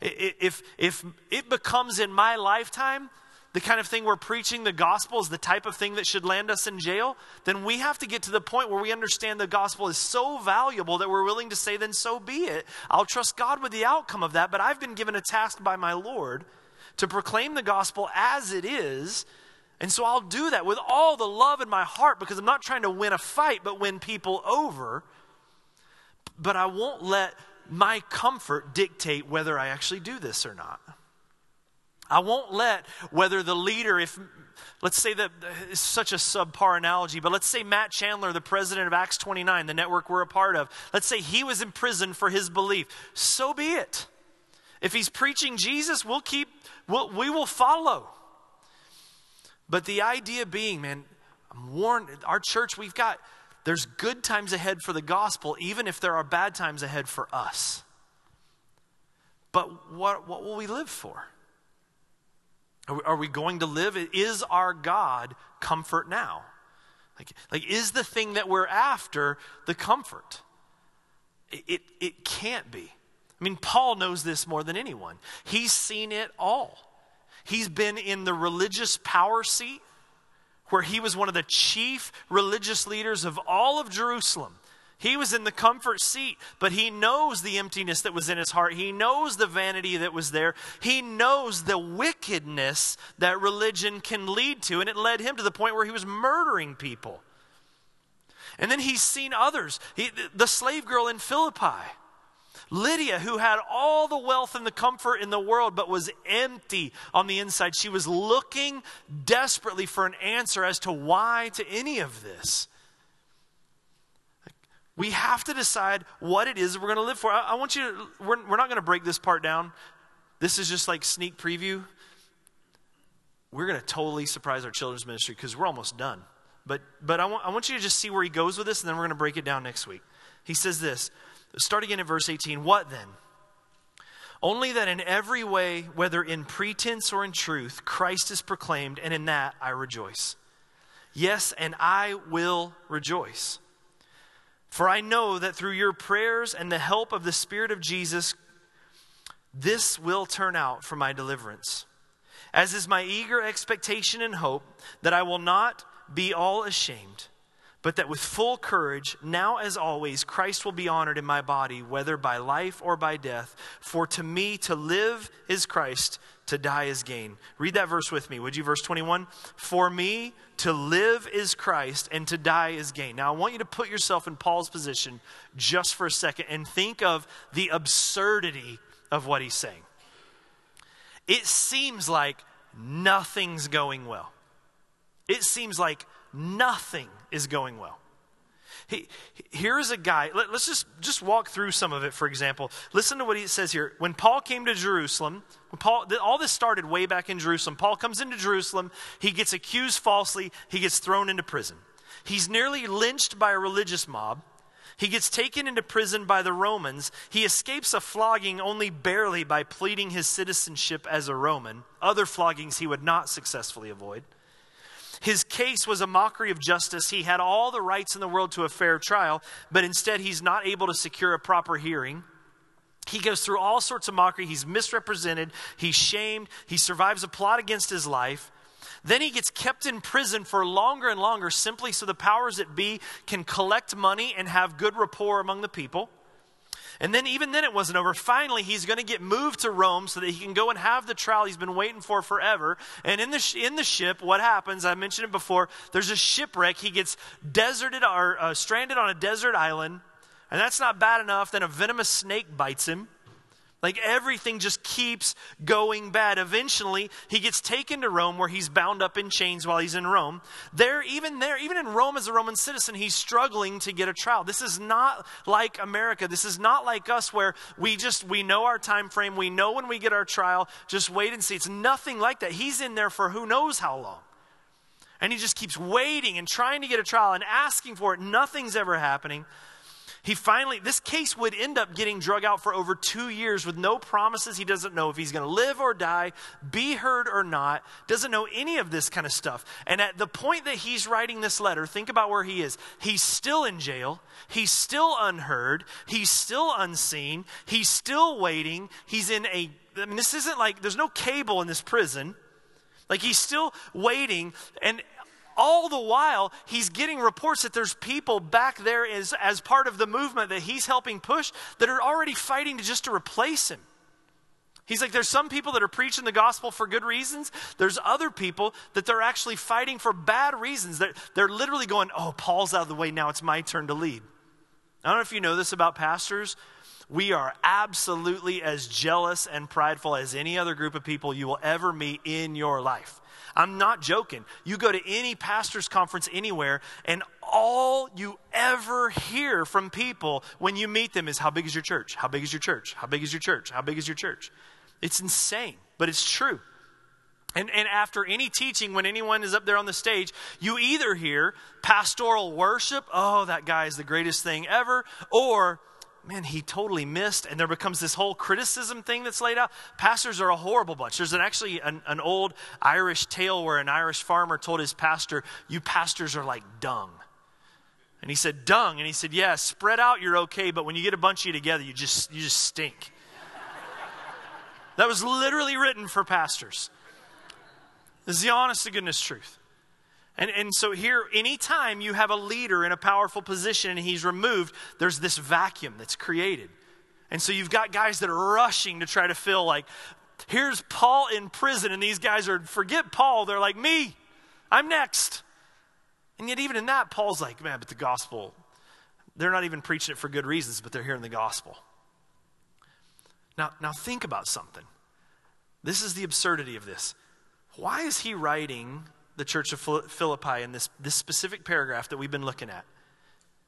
If, if it becomes in my lifetime the kind of thing where preaching the gospel is the type of thing that should land us in jail, then we have to get to the point where we understand the gospel is so valuable that we're willing to say, then so be it. I'll trust God with the outcome of that, but I've been given a task by my Lord to proclaim the gospel as it is. And so I'll do that with all the love in my heart because I'm not trying to win a fight, but win people over. But I won't let my comfort dictate whether I actually do this or not. I won't let whether the leader, if let's say that it's such a subpar analogy, but let's say Matt Chandler, the president of Acts 29, the network we're a part of, let's say he was in prison for his belief. So be it. If he's preaching Jesus, we'll keep, we'll, we will follow. But the idea being, man, I'm warned, our church, we've got, there's good times ahead for the gospel, even if there are bad times ahead for us. But what, what will we live for? Are we going to live? Is our God comfort now? Like, like is the thing that we're after the comfort? It, it, it can't be. I mean, Paul knows this more than anyone. He's seen it all. He's been in the religious power seat where he was one of the chief religious leaders of all of Jerusalem. He was in the comfort seat, but he knows the emptiness that was in his heart. He knows the vanity that was there. He knows the wickedness that religion can lead to, and it led him to the point where he was murdering people. And then he's seen others. He, the slave girl in Philippi, Lydia, who had all the wealth and the comfort in the world, but was empty on the inside. She was looking desperately for an answer as to why to any of this. We have to decide what it is we're going to live for. I, I want you to, we're, we're not going to break this part down. This is just like sneak preview. We're going to totally surprise our children's ministry because we're almost done. But, but I, want, I want you to just see where he goes with this, and then we're going to break it down next week. He says this, starting in at verse 18 What then? Only that in every way, whether in pretense or in truth, Christ is proclaimed, and in that I rejoice. Yes, and I will rejoice. For I know that through your prayers and the help of the Spirit of Jesus, this will turn out for my deliverance. As is my eager expectation and hope that I will not be all ashamed, but that with full courage, now as always, Christ will be honored in my body, whether by life or by death. For to me to live is Christ, to die is gain. Read that verse with me, would you? Verse 21 For me to live is Christ, and to die is gain. Now, I want you to put yourself in Paul's position just for a second and think of the absurdity of what he's saying. It seems like nothing's going well. It seems like nothing is going well. He, here's a guy, let, us just, just walk through some of it, for example. Listen to what he says here. When Paul came to Jerusalem, when Paul, all this started way back in Jerusalem. Paul comes into Jerusalem, he gets accused falsely, he gets thrown into prison. He's nearly lynched by a religious mob. He gets taken into prison by the Romans. He escapes a flogging only barely by pleading his citizenship as a Roman. Other floggings he would not successfully avoid. His case was a mockery of justice. He had all the rights in the world to a fair trial, but instead he's not able to secure a proper hearing. He goes through all sorts of mockery. He's misrepresented. He's shamed. He survives a plot against his life. Then he gets kept in prison for longer and longer simply so the powers that be can collect money and have good rapport among the people. And then, even then, it wasn't over. Finally, he's going to get moved to Rome so that he can go and have the trial he's been waiting for forever. And in the, sh- in the ship, what happens? I mentioned it before. There's a shipwreck. He gets deserted or uh, stranded on a desert island. And that's not bad enough. Then a venomous snake bites him. Like everything just keeps going bad. Eventually, he gets taken to Rome where he's bound up in chains while he's in Rome. There, even there, even in Rome as a Roman citizen, he's struggling to get a trial. This is not like America. This is not like us where we just we know our time frame, we know when we get our trial, just wait and see. It's nothing like that. He's in there for who knows how long. And he just keeps waiting and trying to get a trial and asking for it. Nothing's ever happening. He finally, this case would end up getting drug out for over two years with no promises. He doesn't know if he's going to live or die, be heard or not, doesn't know any of this kind of stuff. And at the point that he's writing this letter, think about where he is. He's still in jail, he's still unheard, he's still unseen, he's still waiting. He's in a, I mean, this isn't like, there's no cable in this prison. Like he's still waiting, and all the while he's getting reports that there's people back there as, as part of the movement that he's helping push that are already fighting to just to replace him. He's like, there's some people that are preaching the gospel for good reasons. There's other people that they're actually fighting for bad reasons. They're, they're literally going, oh, Paul's out of the way. Now it's my turn to lead. I don't know if you know this about pastors. We are absolutely as jealous and prideful as any other group of people you will ever meet in your life. I'm not joking. You go to any pastor's conference anywhere, and all you ever hear from people when you meet them is, How big is your church? How big is your church? How big is your church? How big is your church? It's insane, but it's true. And, and after any teaching, when anyone is up there on the stage, you either hear pastoral worship, oh, that guy is the greatest thing ever, or, man, he totally missed. And there becomes this whole criticism thing that's laid out. Pastors are a horrible bunch. There's an, actually an, an old Irish tale where an Irish farmer told his pastor, You pastors are like dung. And he said, Dung. And he said, Yeah, spread out, you're okay, but when you get a bunch of you together, you just, you just stink. That was literally written for pastors. This is the honest to goodness truth. And, and so here, anytime you have a leader in a powerful position and he's removed, there's this vacuum that's created. And so you've got guys that are rushing to try to fill, like, here's Paul in prison, and these guys are, forget Paul, they're like, me, I'm next. And yet, even in that, Paul's like, man, but the gospel, they're not even preaching it for good reasons, but they're hearing the gospel. Now, now think about something. This is the absurdity of this. Why is he writing the church of Philippi in this, this specific paragraph that we've been looking at?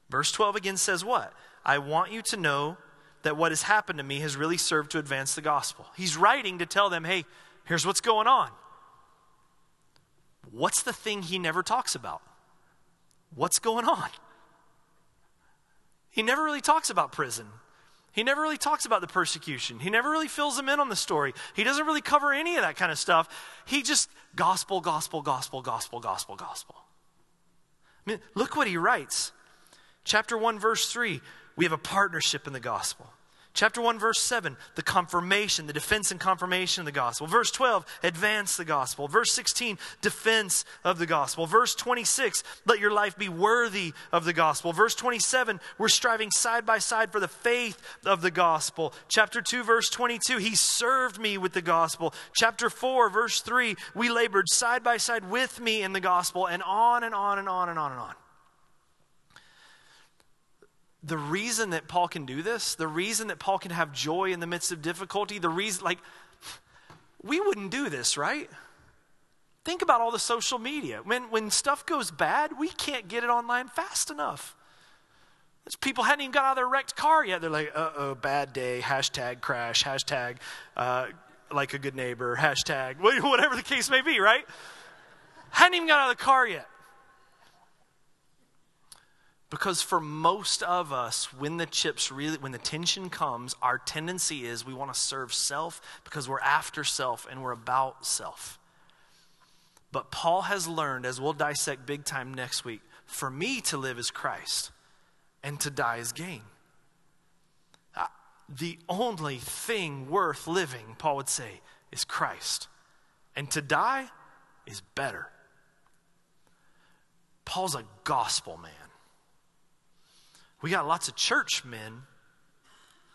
Verse 12 again says what? I want you to know that what has happened to me has really served to advance the gospel. He's writing to tell them, hey, here's what's going on. What's the thing he never talks about? What's going on? He never really talks about prison. He never really talks about the persecution. He never really fills them in on the story. He doesn't really cover any of that kind of stuff. He just gospel, gospel, gospel, gospel, gospel, gospel. I mean, look what he writes. Chapter 1, verse 3 we have a partnership in the gospel. Chapter 1, verse 7, the confirmation, the defense and confirmation of the gospel. Verse 12, advance the gospel. Verse 16, defense of the gospel. Verse 26, let your life be worthy of the gospel. Verse 27, we're striving side by side for the faith of the gospel. Chapter 2, verse 22, he served me with the gospel. Chapter 4, verse 3, we labored side by side with me in the gospel, and on and on and on and on and on the reason that Paul can do this, the reason that Paul can have joy in the midst of difficulty, the reason, like, we wouldn't do this, right? Think about all the social media. When, when stuff goes bad, we can't get it online fast enough. There's people hadn't even got out of their wrecked car yet. They're like, uh oh, bad day, hashtag crash, hashtag uh, like a good neighbor, hashtag <laughs> whatever the case may be, right? Hadn't even got out of the car yet. Because for most of us, when the chips really, when the tension comes, our tendency is we want to serve self because we're after self and we're about self. But Paul has learned, as we'll dissect big time next week, for me to live is Christ and to die is gain. Uh, the only thing worth living, Paul would say, is Christ. And to die is better. Paul's a gospel man. We got lots of church men.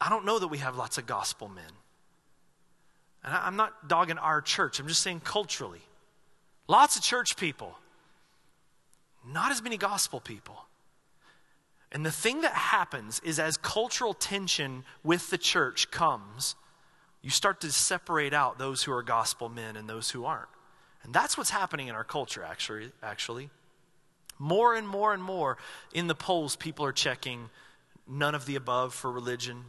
I don't know that we have lots of gospel men. And I'm not dogging our church, I'm just saying culturally. Lots of church people, not as many gospel people. And the thing that happens is as cultural tension with the church comes, you start to separate out those who are gospel men and those who aren't. And that's what's happening in our culture, actually. actually. More and more and more in the polls, people are checking none of the above for religion.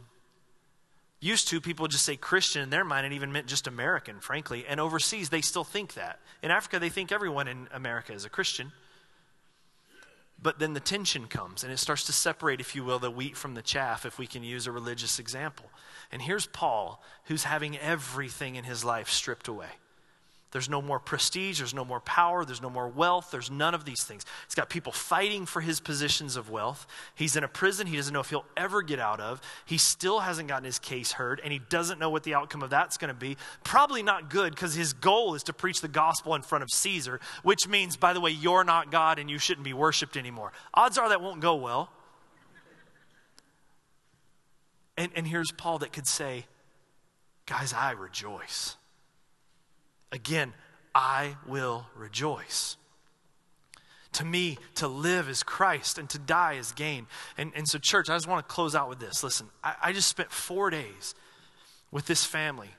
Used to, people just say Christian in their mind, and even meant just American, frankly. And overseas, they still think that. In Africa, they think everyone in America is a Christian. But then the tension comes, and it starts to separate, if you will, the wheat from the chaff, if we can use a religious example. And here's Paul, who's having everything in his life stripped away. There's no more prestige, there's no more power, there's no more wealth, there's none of these things. He's got people fighting for his positions of wealth. He's in a prison he doesn't know if he'll ever get out of. He still hasn't gotten his case heard, and he doesn't know what the outcome of that's going to be. Probably not good because his goal is to preach the gospel in front of Caesar, which means, by the way, you're not God and you shouldn't be worshiped anymore. Odds are that won't go well. And, and here's Paul that could say, Guys, I rejoice. Again, I will rejoice. To me, to live is Christ and to die is gain. And, and so, church, I just want to close out with this. Listen, I, I just spent four days with this family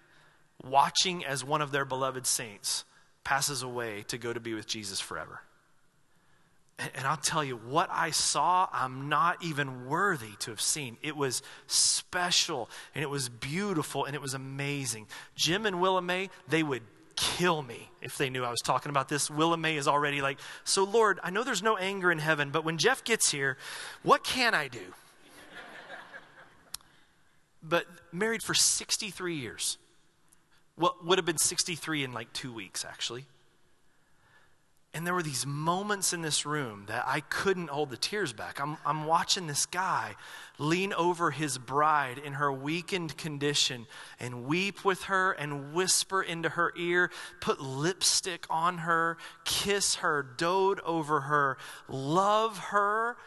watching as one of their beloved saints passes away to go to be with Jesus forever. And, I'll tell you, what I saw, I'm not even worthy to have seen. It was special and it was beautiful and it was amazing. Jim and Willa Mae, they would kill me if they knew I was talking about this. Willa Mae is already like, So, Lord, I know there's no anger in heaven, but when Jeff gets here, what can I do? but married for 63 years. What would have been 63 in like two weeks, actually. And there were these moments in this room that I couldn't hold the tears back. I'm, I'm watching this guy lean over his bride in her weakened condition and weep with her and whisper into her ear, put lipstick on her, kiss her, dote over her, love her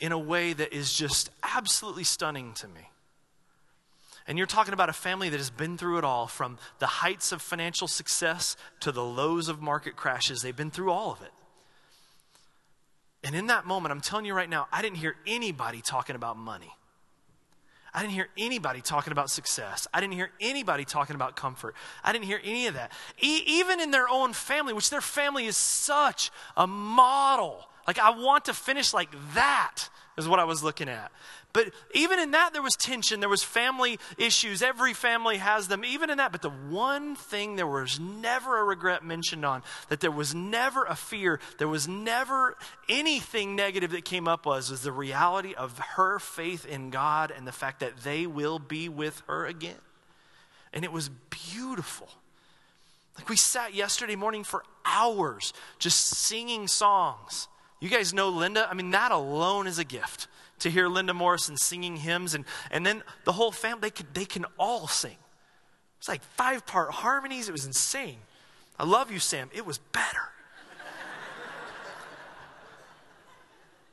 in a way that is just absolutely stunning to me. And you're talking about a family that has been through it all from the heights of financial success to the lows of market crashes. They've been through all of it. And in that moment, I'm telling you right now, I didn't hear anybody talking about money. I didn't hear anybody talking about success. I didn't hear anybody talking about comfort. I didn't hear any of that. E- even in their own family, which their family is such a model. Like, I want to finish like that, is what I was looking at. But even in that, there was tension. There was family issues. Every family has them, even in that. But the one thing there was never a regret mentioned on, that there was never a fear, there was never anything negative that came up was, was the reality of her faith in God and the fact that they will be with her again. And it was beautiful. Like we sat yesterday morning for hours just singing songs. You guys know Linda? I mean, that alone is a gift to hear Linda Morrison singing hymns, and, and then the whole family, they, could, they can all sing. It's like five part harmonies. It was insane. I love you, Sam. It was better. <laughs>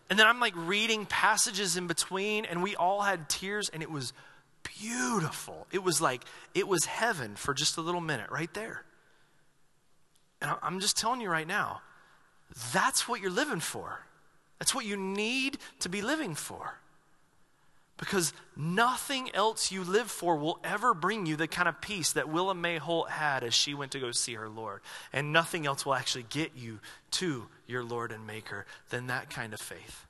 and then I'm like reading passages in between, and we all had tears, and it was beautiful. It was like, it was heaven for just a little minute right there. And I'm just telling you right now, that's what you're living for. That's what you need to be living for. Because nothing else you live for will ever bring you the kind of peace that Willa Mae Holt had as she went to go see her Lord. And nothing else will actually get you to your Lord and Maker than that kind of faith.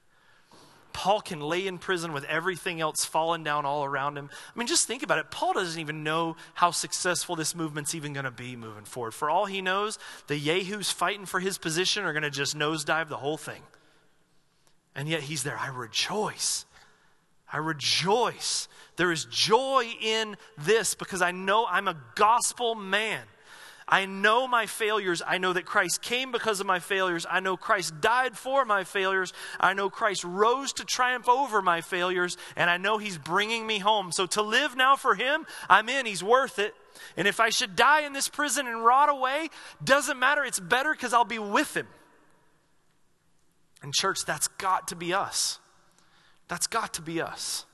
Paul can lay in prison with everything else falling down all around him. I mean, just think about it. Paul doesn't even know how successful this movement's even going to be moving forward. For all he knows, the Yahoos fighting for his position are going to just nosedive the whole thing. And yet he's there. I rejoice. I rejoice. There is joy in this because I know I'm a gospel man. I know my failures. I know that Christ came because of my failures. I know Christ died for my failures. I know Christ rose to triumph over my failures. And I know He's bringing me home. So to live now for Him, I'm in. He's worth it. And if I should die in this prison and rot away, doesn't matter. It's better because I'll be with Him. And, church, that's got to be us. That's got to be us.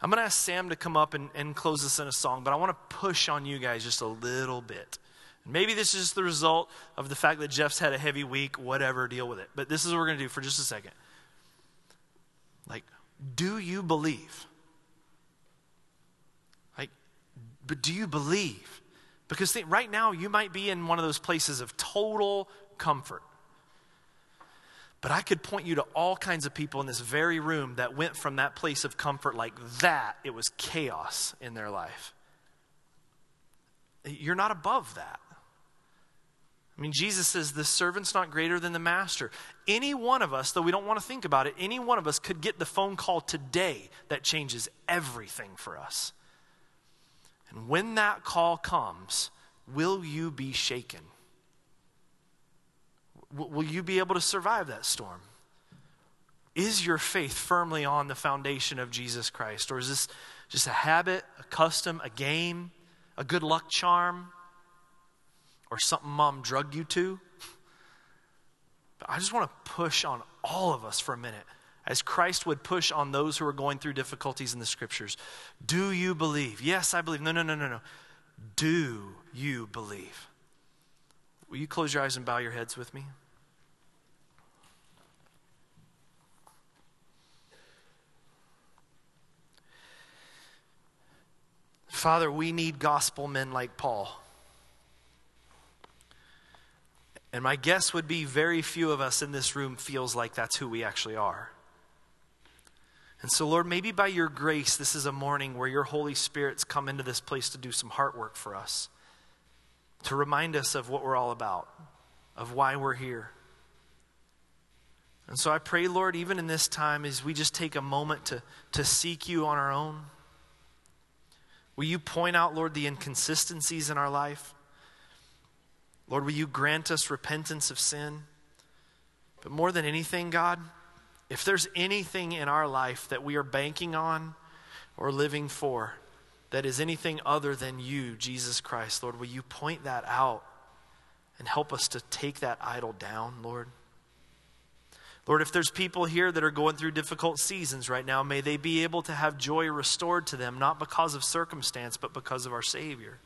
I'm going to ask Sam to come up and, and close this in a song, but I want to push on you guys just a little bit. Maybe this is the result of the fact that Jeff's had a heavy week, whatever, deal with it. But this is what we're going to do for just a second. Like, do you believe? Like, but do you believe? Because right now you might be in one of those places of total comfort. But I could point you to all kinds of people in this very room that went from that place of comfort like that. It was chaos in their life. You're not above that. I mean, Jesus says the servant's not greater than the master. Any one of us, though we don't want to think about it, any one of us could get the phone call today that changes everything for us. And when that call comes, will you be shaken? Will you be able to survive that storm? Is your faith firmly on the foundation of Jesus Christ? Or is this just a habit, a custom, a game, a good luck charm, or something mom drugged you to? But I just want to push on all of us for a minute, as Christ would push on those who are going through difficulties in the scriptures. Do you believe? Yes, I believe. No, no, no, no, no. Do you believe? Will you close your eyes and bow your heads with me? Father, we need gospel men like Paul. And my guess would be very few of us in this room feels like that's who we actually are. And so, Lord, maybe by your grace, this is a morning where your Holy Spirit's come into this place to do some heart work for us, to remind us of what we're all about, of why we're here. And so I pray, Lord, even in this time, as we just take a moment to, to seek you on our own, Will you point out, Lord, the inconsistencies in our life? Lord, will you grant us repentance of sin? But more than anything, God, if there's anything in our life that we are banking on or living for that is anything other than you, Jesus Christ, Lord, will you point that out and help us to take that idol down, Lord? Lord, if there's people here that are going through difficult seasons right now, may they be able to have joy restored to them, not because of circumstance, but because of our Savior.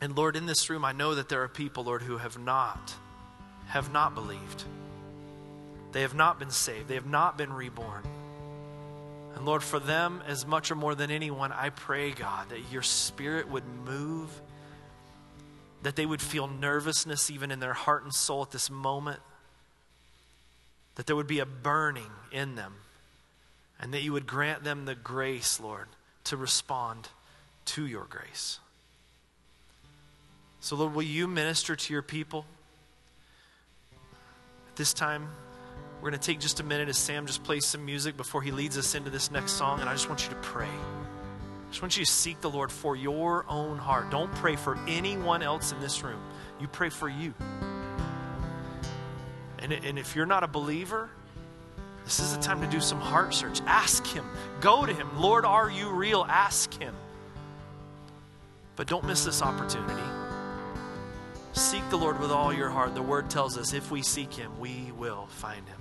And Lord, in this room, I know that there are people, Lord, who have not, have not believed. They have not been saved. They have not been reborn. And Lord, for them, as much or more than anyone, I pray, God, that your spirit would move, that they would feel nervousness even in their heart and soul at this moment that there would be a burning in them, and that you would grant them the grace, Lord, to respond to your grace. So, Lord, will you minister to your people? At this time, we're going to take just a minute as Sam just plays some music before he leads us into this next song, and I just want you to pray. I just want you to seek the Lord for your own heart. Don't pray for anyone else in this room. You pray for you. And, and if you're not a believer, this is the time to do some heart search. Ask Him. Go to Him. Lord, are you real? Ask Him. But don't miss this opportunity. Seek the Lord with all your heart. The Word tells us if we seek Him, we will find Him.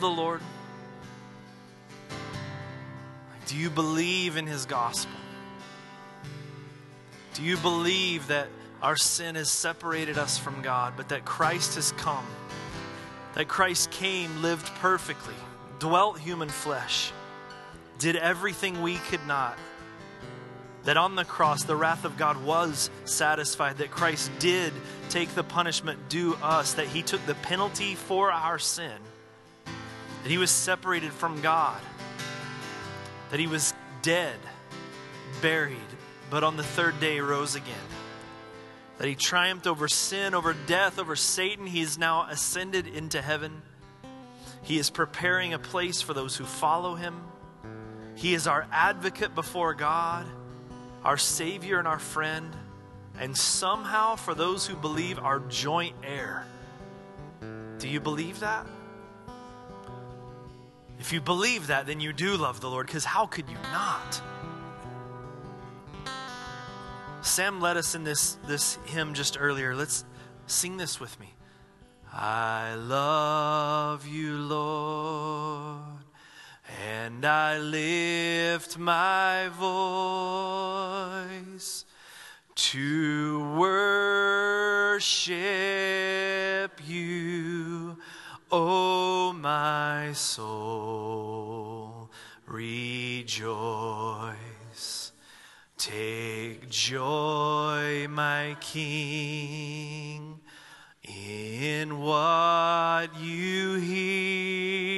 The Lord? Do you believe in His gospel? Do you believe that our sin has separated us from God, but that Christ has come? That Christ came, lived perfectly, dwelt human flesh, did everything we could not? that on the cross the wrath of God was satisfied, that Christ did take the punishment due us, that he took the penalty for our sin, that he was separated from God, that he was dead, buried, but on the third day rose again. That he triumphed over sin, over death, over Satan. He is now ascended into heaven. He is preparing a place for those who follow him. He is our advocate before God our Savior and our friend, and somehow, for those who believe, our joint heir. Do you believe that? If you believe that, then you do love the Lord, because how could you not? Sam led us in this, this hymn just earlier. Let's sing this with me. I love you, Lord and I lift my voice to worship you, O my soul, rejoice. Take joy, my King, in what you hear.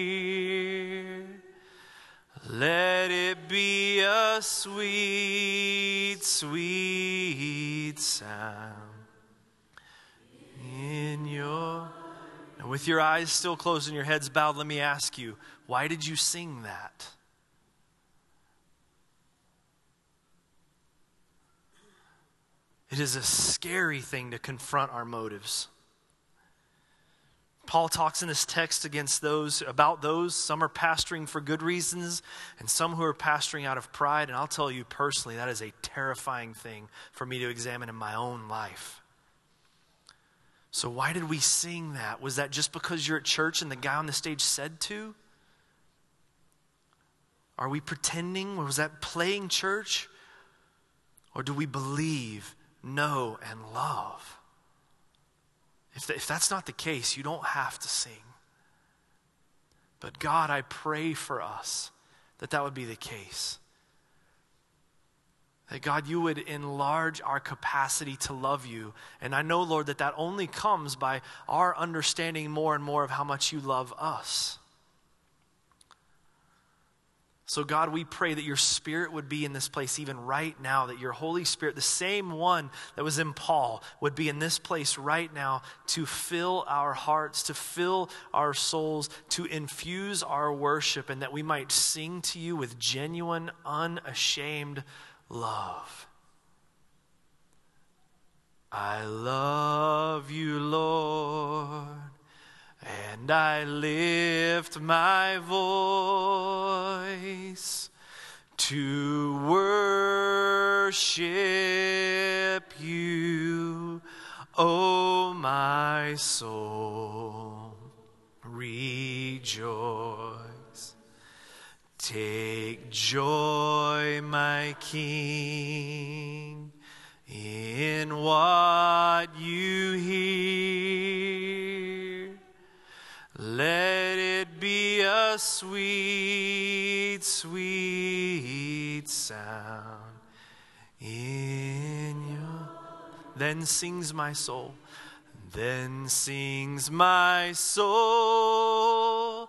Let it be a sweet, sweet sound in your. With your eyes still closed and your heads bowed, let me ask you, why did you sing that? It is a scary thing to confront our motives. Paul talks in this text against those about those some are pastoring for good reasons and some who are pastoring out of pride and I'll tell you personally that is a terrifying thing for me to examine in my own life. So why did we sing that? Was that just because you're at church and the guy on the stage said to? Are we pretending? Was that playing church? Or do we believe, know, and love? If, if that's not the case, you don't have to sing. But God, I pray for us that that would be the case. That God, you would enlarge our capacity to love you. And I know, Lord, that that only comes by our understanding more and more of how much you love us. So, God, we pray that your Spirit would be in this place even right now, that your Holy Spirit, the same one that was in Paul, would be in this place right now to fill our hearts, to fill our souls, to infuse our worship, and that we might sing to you with genuine, unashamed love. I love you, Lord and I lift my voice to worship you, oh my soul, rejoice. Take joy, my King, in what you hear. Let it be a sweet, sweet sound in your. Then sings my soul. Then sings my soul,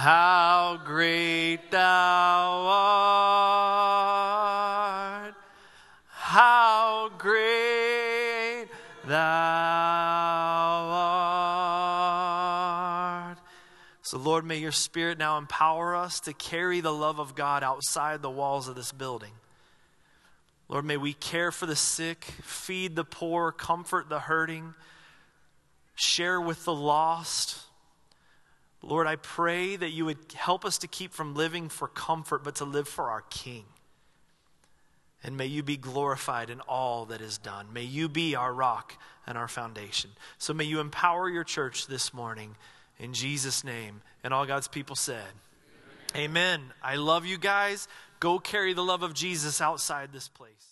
How great thou art! How great thou art! So, Lord, may your Spirit now empower us to carry the love of God outside the walls of this building. Lord, may we care for the sick, feed the poor, comfort the hurting, share with the lost. Lord, I pray that you would help us to keep from living for comfort, but to live for our King. And may you be glorified in all that is done. May you be our rock and our foundation. So may you empower your church this morning in Jesus' name. And all God's people said, Amen. I love you guys. Go carry the love of Jesus outside this place.